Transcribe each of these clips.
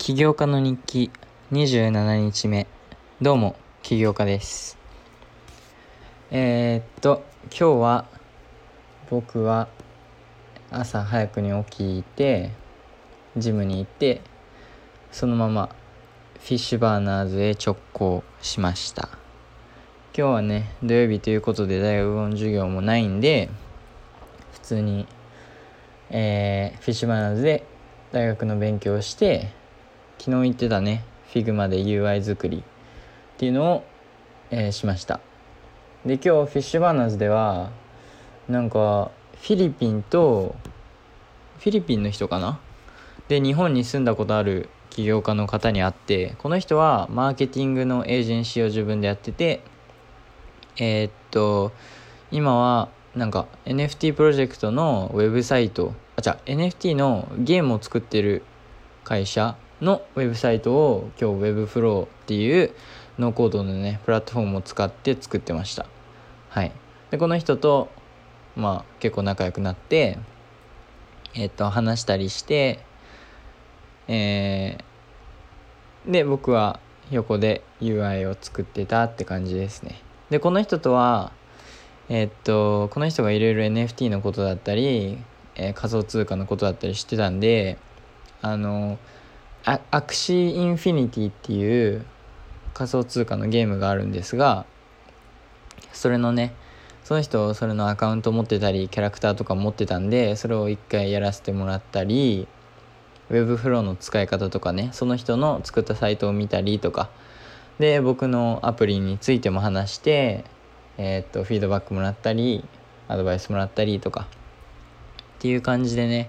起業家の日記27日目。どうも起業家です。えー、っと今日は僕は朝早くに起きてジムに行ってそのままフィッシュバーナーズへ直行しました。今日はね土曜日ということで大学の授業もないんで普通にえー、フィッシュバーナーズで大学の勉強をして昨日言ってたね Figma で UI 作りっていうのを、えー、しました。で今日フィッシュバーナーズではなんかフィリピンとフィリピンの人かな？で日本に住んだことある起業家の方に会ってこの人はマーケティングのエージェンシーを自分でやっててえー、っと今はなんか NFT プロジェクトのウェブサイトあじゃ NFT のゲームを作ってる会社のウェブサイトを今日 Webflow っていうノーコードのねプラットフォームを使って作ってました。はい。でこの人とまあ結構仲良くなってえっ、と話したりしてえー、で僕は横で UI を作ってたって感じですね。でこの人とはえー、っとこの人がいろいろ NFT のことだったり、えー、仮想通貨のことだったりしてたんであのアクシーインフィニティっていう仮想通貨のゲームがあるんですがそれのねその人それのアカウント持ってたりキャラクターとか持ってたんでそれを一回やらせてもらったり Webflow の使い方とかねその人の作ったサイトを見たりとか。で僕のアプリについても話してえー、っとフィードバックもらったりアドバイスもらったりとか。っていう感じでね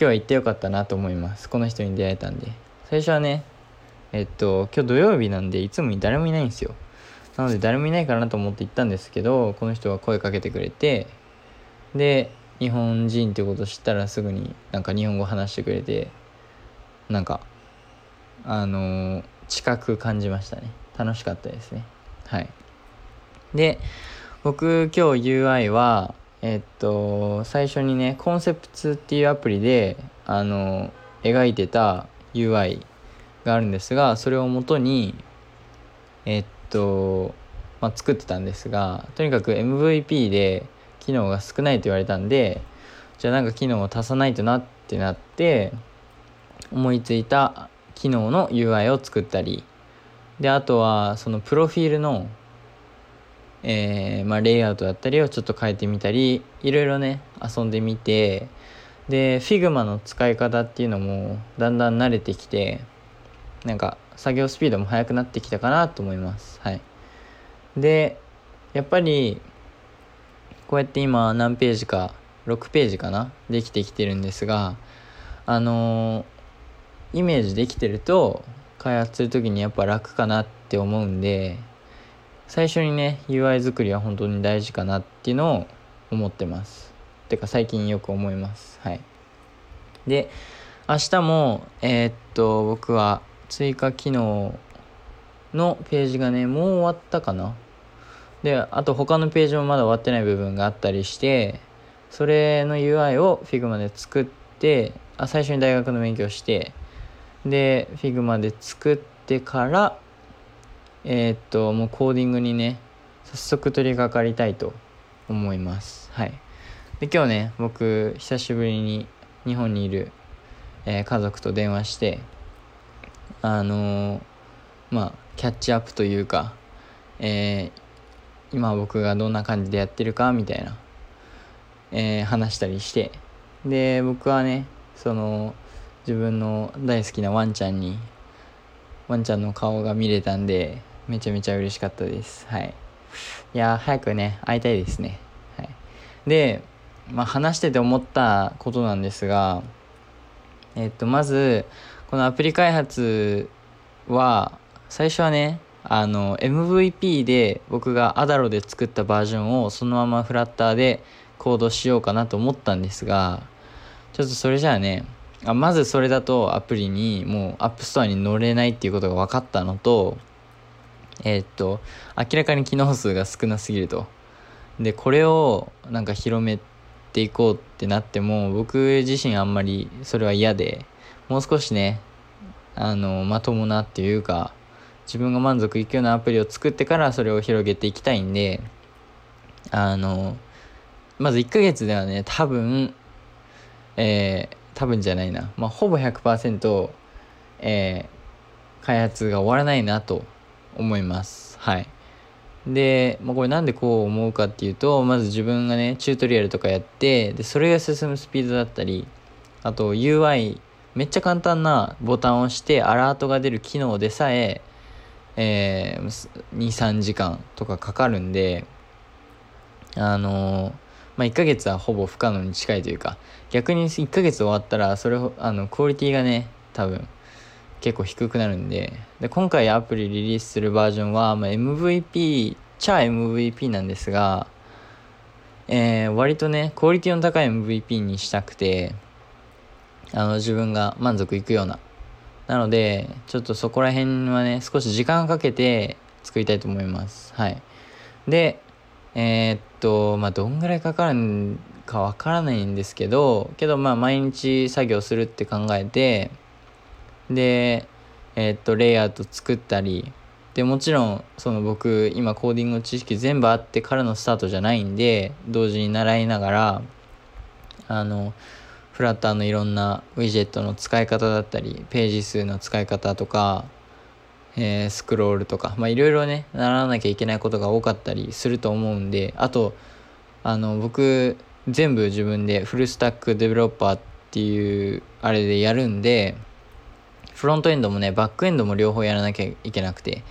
日は行ってよかったなと思います。この人に出会えたんで。最初はねえっと今日土曜日なんでいつもに誰もいないんですよ。なので誰もいないかなと思って行ったんですけどこの人が声かけてくれてで日本人ってこと知ったらすぐになんか日本語話してくれてなんかあのー、近く感じましたね。楽しかったですね。はい。で、僕今日 UI は、えっと、最初にね、コンセプツっていうアプリで、あの、描いてた UI があるんですが、それをもとに、えっと、まあ、作ってたんですが、とにかく MVP で機能が少ないと言われたんで、じゃあなんか機能を足さないとなってなって、思いついた機能の UI を作ったり、で、あとはそのプロフィールのえー、まあ、レイアウトだったりをちょっと変えてみたりいろいろね遊んでみてで Figma の使い方っていうのもだんだん慣れてきてなんか作業スピードも速くなってきたかなと思います。はい。でやっぱりこうやって今何ページか6ページかなできてきてるんですがあのー、イメージできてると開発する時にやっぱ楽かなって思うんで最初にね UI 作りは本当に大事かなっていうのを思ってます。てか最近よく思います。はい。で明日もえー、っと僕は追加機能のページがねもう終わったかな。であと他のページもまだ終わってない部分があったりしてそれの UI を Figma で作ってあ最初に大学の勉強してで Figma で作ってからえー、っともうコーディングにね早速取り掛かりたいと思います。はい。で今日ね僕久しぶりに日本にいる、えー、家族と電話してあのー、まあキャッチアップというか、えー、今僕がどんな感じでやってるかみたいな、えー、話したりしてで僕はねその自分の大好きなワンちゃんにワンちゃんの顔が見れたんでめちゃめちゃ嬉しかったです。はい。いや、早くね、会いたいですね。はい。で、まあ、話してて思ったことなんですが、えっと、まず、このアプリ開発は、最初はね、あの、MVP で僕が Adalo で作ったバージョンをそのままフラッターでコードしようかなと思ったんですが、ちょっとそれじゃあね、あまずそれだとアプリにもう App Store に乗れないっていうことが分かったのと、えー、っと、明らかに機能数が少なすぎると。で、これをなんか広めていこうってなっても、僕自身あんまりそれは嫌で、もう少しね、あのまともなっていうか自分が満足いくようなアプリを作ってからそれを広げていきたいんであのまず1ヶ月ではね多分えー、多分じゃないなまあほぼ100%えー、開発が終わらないなと思います。はい。で、まあ、これなんでこう思うかっていうとまず自分がねチュートリアルとかやってでそれが進むスピードだったりあと UI めっちゃ簡単なボタンを押してアラートが出る機能でさええー、23時間とかかかるんであのー、まあ、1ヶ月はほぼ不可能に近いというか逆に1ヶ月終わったらそれあのクオリティがね多分結構低くなるんでで今回アプリリリースするバージョンは、まあ、MVP ちゃ MVP なんですが、えー、割とねクオリティの高い MVP にしたくてあの自分が満足いくような。なのでちょっとそこら辺はね少し時間かけて作りたいと思います。はい。でえー、っとまあどんぐらいかかるかわからないんですけどけどまあ毎日作業するって考えてでえー、っとレイアウト作ったりでもちろんその僕今コーディングの知識全部あってからのスタートじゃないんで同時に習いながらあのフラッターのいろんなウィジェットの使い方だったりページ数の使い方とか、えー、スクロールとかまあいろいろね習わなきゃいけないことが多かったりすると思うんであとあの僕全部自分でフルスタックデベロッパーっていうあれでやるんでフロントエンドもねバックエンドも両方やらなきゃいけなくて。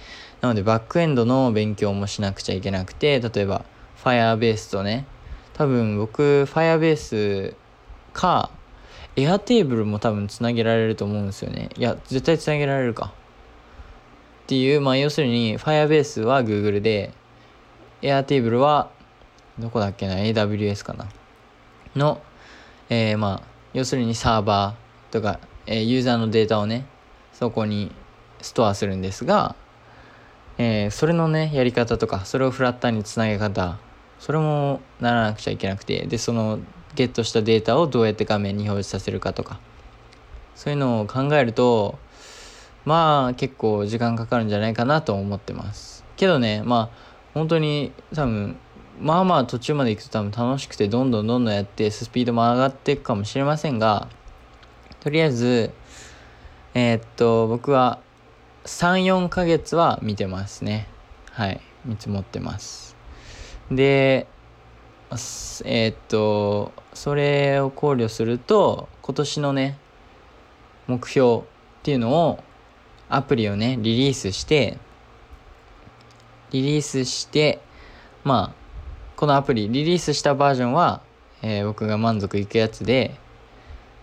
なのでバックエンドの勉強もしなくちゃいけなくて例えば Firebase とね多分僕 Firebase かエアテーブルも多分つなげられると思うんですよね。いや絶対つなげられるか。っていうまあ要するに Firebase は Google でエアテーブルはどこだっけな AWS かな。の、えー、まあ要するにサーバーとか、えー、ユーザーのデータをねそこにストアするんですが、えー、それのねやり方とかそれをフラッターにつなげ方それもならなくちゃいけなくてでそのゲットしたデータをどうやって画面に表示させるかとかそういうのを考えるとまあ結構時間かかるんじゃないかなと思ってます。けどねまあ本当に多分まあまあ途中まで行くと多分楽しくてどんどんどんどんやってスピードも上がっていくかもしれませんがとりあえずえー、っと僕は34ヶ月は見てますね。はい見積もってます。でえー、っとそれを考慮すると今年のね目標っていうのをアプリをねリリースしてリリースしてまあこのアプリリリースしたバージョンは、えー、僕が満足いくやつで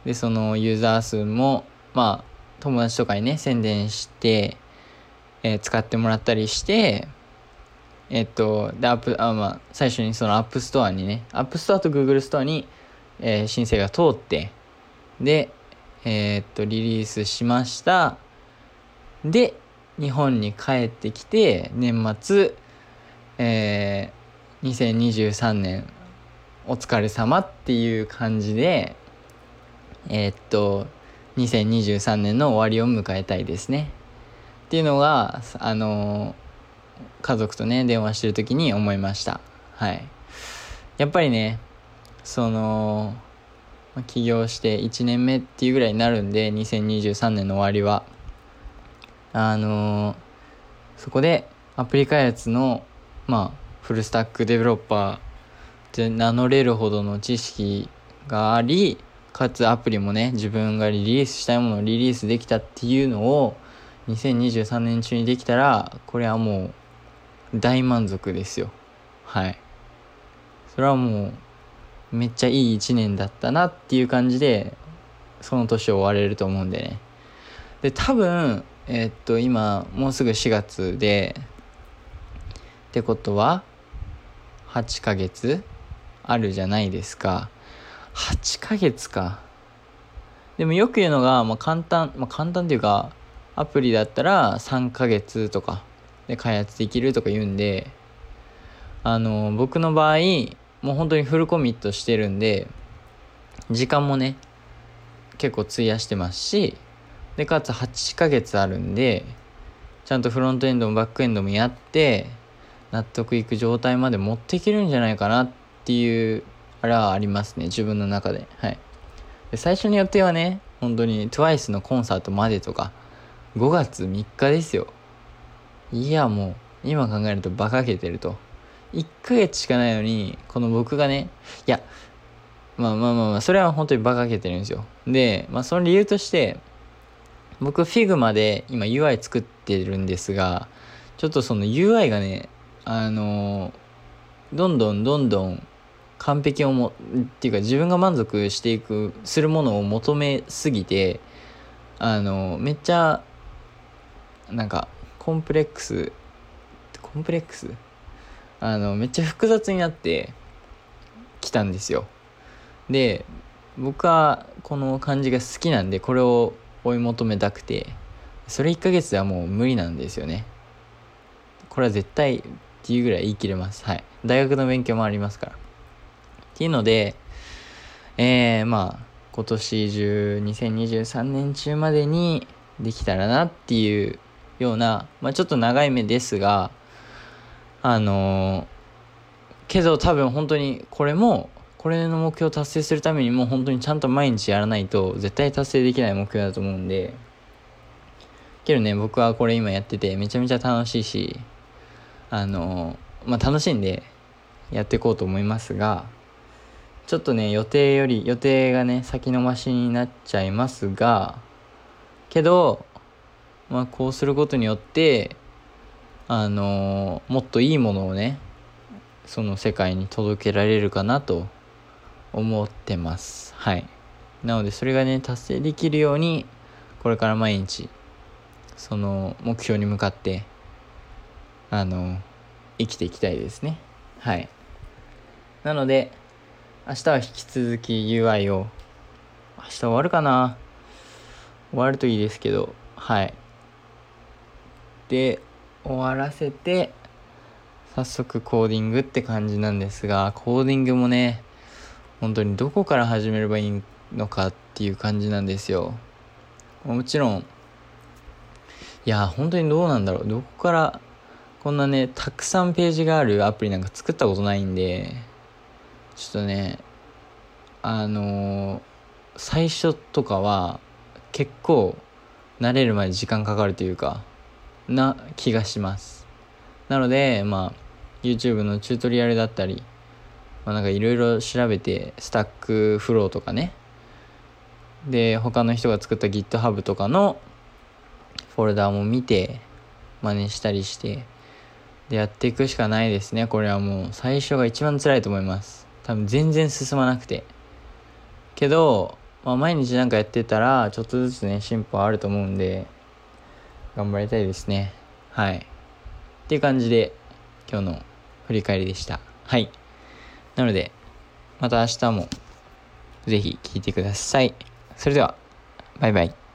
でそのユーザー数もまあ友達とかにね宣伝して、えー、使ってもらったりしてえっと、で、アップ、あ、まあ、最初にそのアップストアにね、アップストアとグーグルストアに、えー、申請が通って、で、えー、っと、リリースしました。で、日本に帰ってきて、年末、えー、2023年、お疲れ様っていう感じで、えー、っと、2023年の終わりを迎えたいですね。っていうのが、あの家族とね電話してる時に思いました。はい。やっぱりねその起業して1年目っていうぐらいになるんで2023年の終わりは。あの、そこでアプリ開発のまあフルスタックデベロッパーって名乗れるほどの知識がありかつアプリもね自分がリリースしたいものをリリースできたっていうのを2023年中にできたらこれはもう大満足ですよ。はい。それはもうめっちゃいい一年だったなっていう感じでその年を終われると思うんでね。で多分えー、っと今もうすぐ4月でってことは8ヶ月あるじゃないですか。8ヶ月か。でもよく言うのが、まあ、簡単、まあ、簡単っていうかアプリだったら3ヶ月とかで開発できるとか言うんであの僕の場合もう本当にフルコミットしてるんで時間もね結構費やしてますしでかつ8ヶ月あるんでちゃんとフロントエンドもバックエンドもやって納得いく状態まで持っていけるんじゃないかなっていうあれはありますね自分の中で。はい。で最初の予定はね本当に TWICE のコンサートまでとか5月3日ですよ。いやもう今考えると馬鹿げてると。1ヶ月しかないのにこの僕がねいやまあまあまあまあそれは本当に馬鹿げてるんですよ。でまあその理由として僕 Figma で今 UI 作ってるんですがちょっとその UI がねあのどんどんどんどん完璧をもっていうか自分が満足していくするものを求めすぎてあのめっちゃなんかコンプレックスコンプレックス？あのめっちゃ複雑になってきたんですよ。で僕はこの感じが好きなんでこれを追い求めたくてそれ1ヶ月ではもう無理なんですよね。これは絶対っていうぐらい言い切れます。はい。大学の勉強もありますから。っていうのでえー、まあ今年中2023年中までにできたらなっていうような、まあ、ちょっと長い目ですがあのー、けど多分本当にこれもこれの目標を達成するためにも本当にちゃんと毎日やらないと絶対達成できない目標だと思うんでけどね僕はこれ今やっててめちゃめちゃ楽しいしあのまあ楽しんでやっていこうと思いますがちょっとね予定より予定がね先延ばしになっちゃいますがけどまあこうすることによってあのもっといいものをねその世界に届けられるかなと思ってます。はい。なのでそれがね達成できるようにこれから毎日その目標に向かってあの生きていきたいですね。はい。なので明日は引き続き UI を。明日終わるかな？終わるといいですけど。はい。で終わらせて早速コーディングって感じなんですがコーディングもね本当にどこから始めればいいのかっていう感じなんですよ。もちろんいや本当にどうなんだろう。どこからこんなねたくさんページがあるアプリなんか作ったことないんでちょっとねあのー、最初とかは結構慣れるまで時間かかるというかな気がします。なのでまあ YouTube のチュートリアルだったりまあ、なんかいろいろ調べてスタックフローとかね。で他の人が作った GitHub とかのフォルダーも見て真似したりしてでやっていくしかないですね。これはもう最初が一番辛いと思います。多分全然進まなくて。けど、まあ、毎日なんかやってたらちょっとずつね進歩あると思うんで頑張りたいですね。はい。っていう感じで今日の振り返りでした。はい。なので、また明日もぜひ聴いてください。それでは、バイバイ。